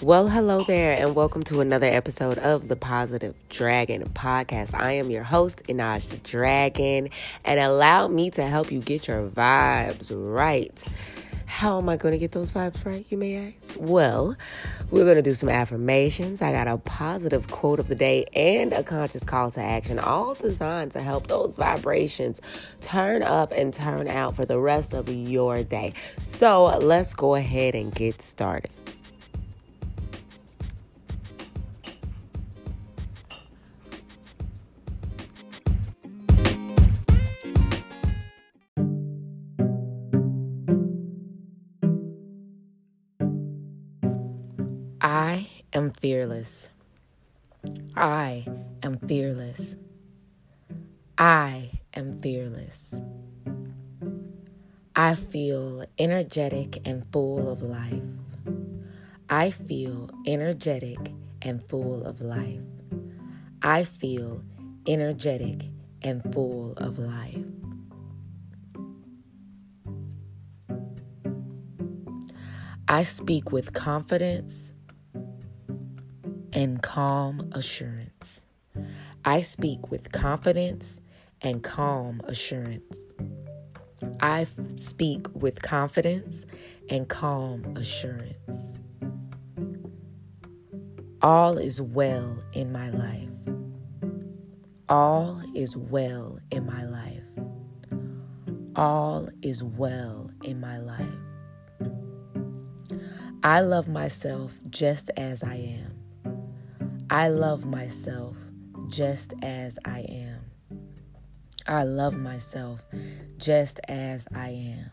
Well, hello there, and welcome to another episode of the Positive Dragon podcast. I am your host, Einaj the Dragon, and allow me to help you get your vibes right. How am I going to get those vibes right, you may ask? Well, we're going to do some affirmations. I got a positive quote of the day and a conscious call to action, all designed to help those vibrations turn up and turn out for the rest of your day. So let's go ahead and get started. I am fearless. I am fearless. I am fearless. I feel energetic and full of life. I feel energetic and full of life. I feel energetic and full of life. I speak with confidence and calm assurance. I speak with confidence and calm assurance. I speak with confidence and calm assurance. All is well in my life. All is well in my life. All is well in my life. I love myself just as I am. I love myself just as I am. I love myself just as I am.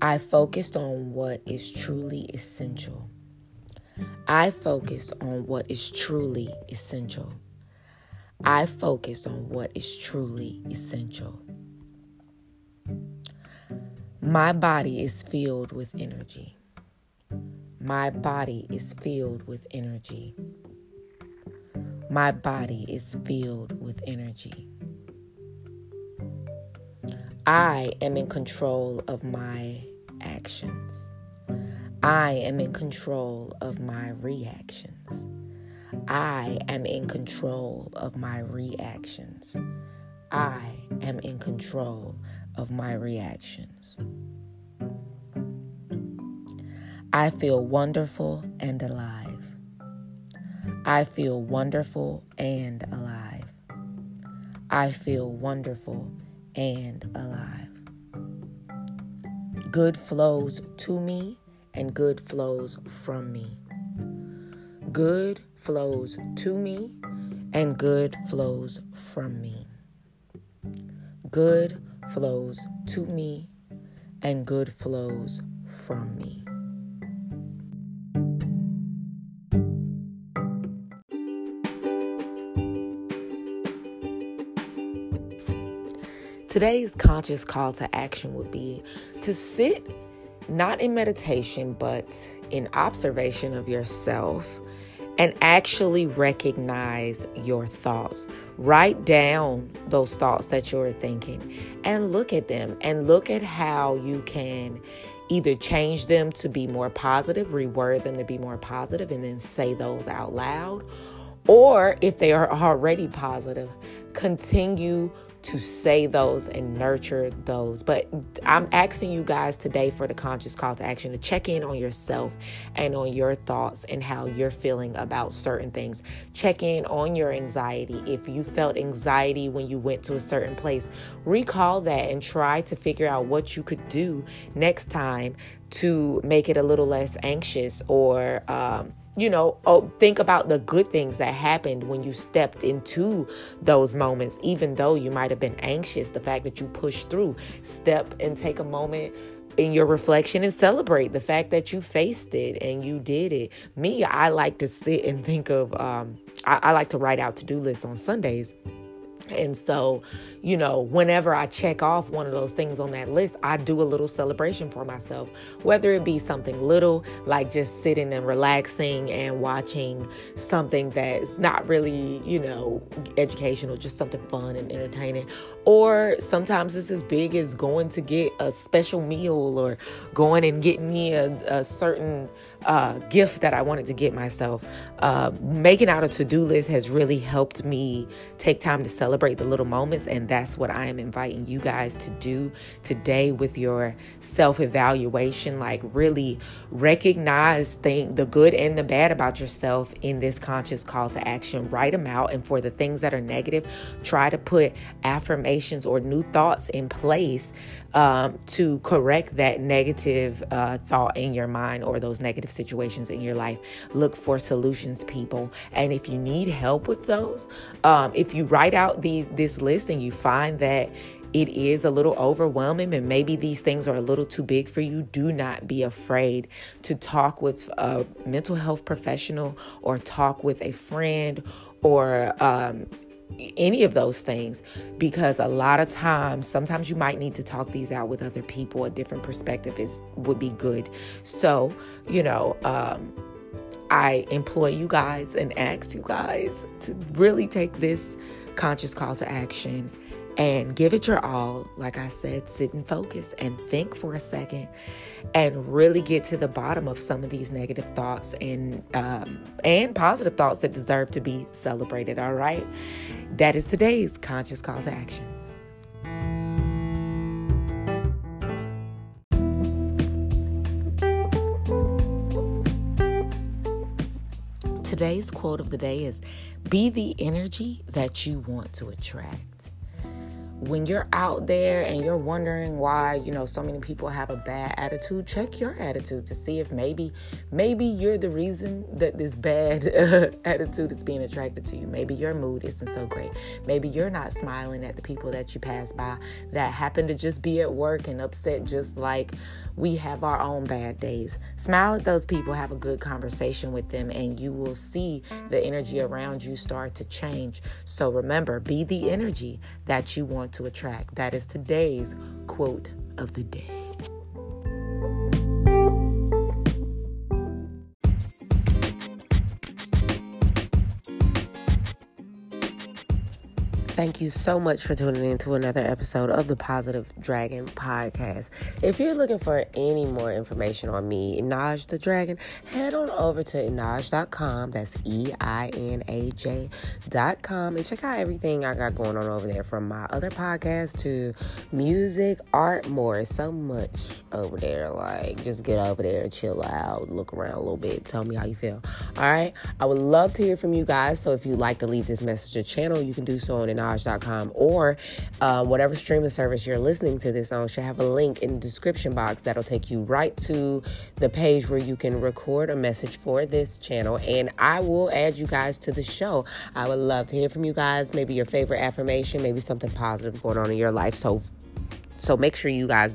I focused on what is truly essential. I focus on what is truly essential. I focus on what is truly essential. My body is filled with energy. My body is filled with energy. My body is filled with energy. I am in control of my actions. I am in control of my reactions. I am in control of my reactions. I am in control of my reactions. I feel wonderful and alive. I feel wonderful and alive. I feel wonderful and alive. Good flows to me and good flows from me. Good flows to me and good flows from me. Good flows to me and good flows from me. Today's conscious call to action would be to sit not in meditation, but in observation of yourself and actually recognize your thoughts. Write down those thoughts that you're thinking and look at them and look at how you can either change them to be more positive, reword them to be more positive, and then say those out loud. Or if they are already positive, continue to say those and nurture those. But I'm asking you guys today for the conscious call to action to check in on yourself and on your thoughts and how you're feeling about certain things. Check in on your anxiety. If you felt anxiety when you went to a certain place, recall that and try to figure out what you could do next time to make it a little less anxious or um, you know, oh, think about the good things that happened when you stepped into those moments, even though you might have been anxious. The fact that you pushed through, step and take a moment in your reflection and celebrate the fact that you faced it and you did it. Me, I like to sit and think of, um, I, I like to write out to do lists on Sundays and so, you know, whenever I check off one of those things on that list, I do a little celebration for myself, whether it be something little like just sitting and relaxing and watching something that's not really, you know, educational, just something fun and entertaining. Or sometimes it's as big as going to get a special meal or going and getting me a, a certain uh, gift that I wanted to get myself. Uh, making out a to do list has really helped me take time to celebrate the little moments, and that's what I am inviting you guys to do today with your self evaluation. Like, really recognize the good and the bad about yourself in this conscious call to action. Write them out, and for the things that are negative, try to put affirmations or new thoughts in place um, to correct that negative uh, thought in your mind or those negative situations in your life. Look for solutions, people. And if you need help with those, um, if you write out these this list and you find that it is a little overwhelming and maybe these things are a little too big for you, do not be afraid to talk with a mental health professional or talk with a friend or um, any of those things because a lot of times sometimes you might need to talk these out with other people a different perspective is would be good so you know um, i employ you guys and ask you guys to really take this conscious call to action and give it your all. Like I said, sit and focus and think for a second and really get to the bottom of some of these negative thoughts and um, and positive thoughts that deserve to be celebrated. All right, that is today's conscious call to action. Today's quote of the day is Be the energy that you want to attract when you're out there and you're wondering why you know so many people have a bad attitude check your attitude to see if maybe maybe you're the reason that this bad attitude is being attracted to you maybe your mood isn't so great maybe you're not smiling at the people that you pass by that happen to just be at work and upset just like we have our own bad days. Smile at those people, have a good conversation with them, and you will see the energy around you start to change. So remember, be the energy that you want to attract. That is today's quote of the day. Thank you so much for tuning in to another episode of the Positive Dragon Podcast. If you're looking for any more information on me, Einaj the Dragon, head on over to einaj.com. That's E I N A J.com and check out everything I got going on over there from my other podcast to music, art, more. So much over there. Like, just get over there, chill out, look around a little bit, tell me how you feel. All right. I would love to hear from you guys. So if you'd like to leave this message or channel, you can do so on Einaj minaj.com or uh, whatever streaming service you're listening to this on should have a link in the description box that'll take you right to the page where you can record a message for this channel and I will add you guys to the show. I would love to hear from you guys, maybe your favorite affirmation, maybe something positive going on in your life. So so make sure you guys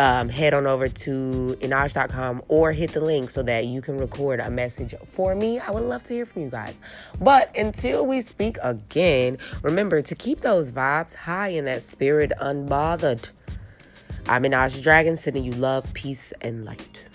um, head on over to einaj.com or hit the link so that you can record a message for me. I would love to hear from you guys. But until we speak again, remember to keep those vibes high and that spirit unbothered. I'm Einaj Dragon, sending you love, peace, and light.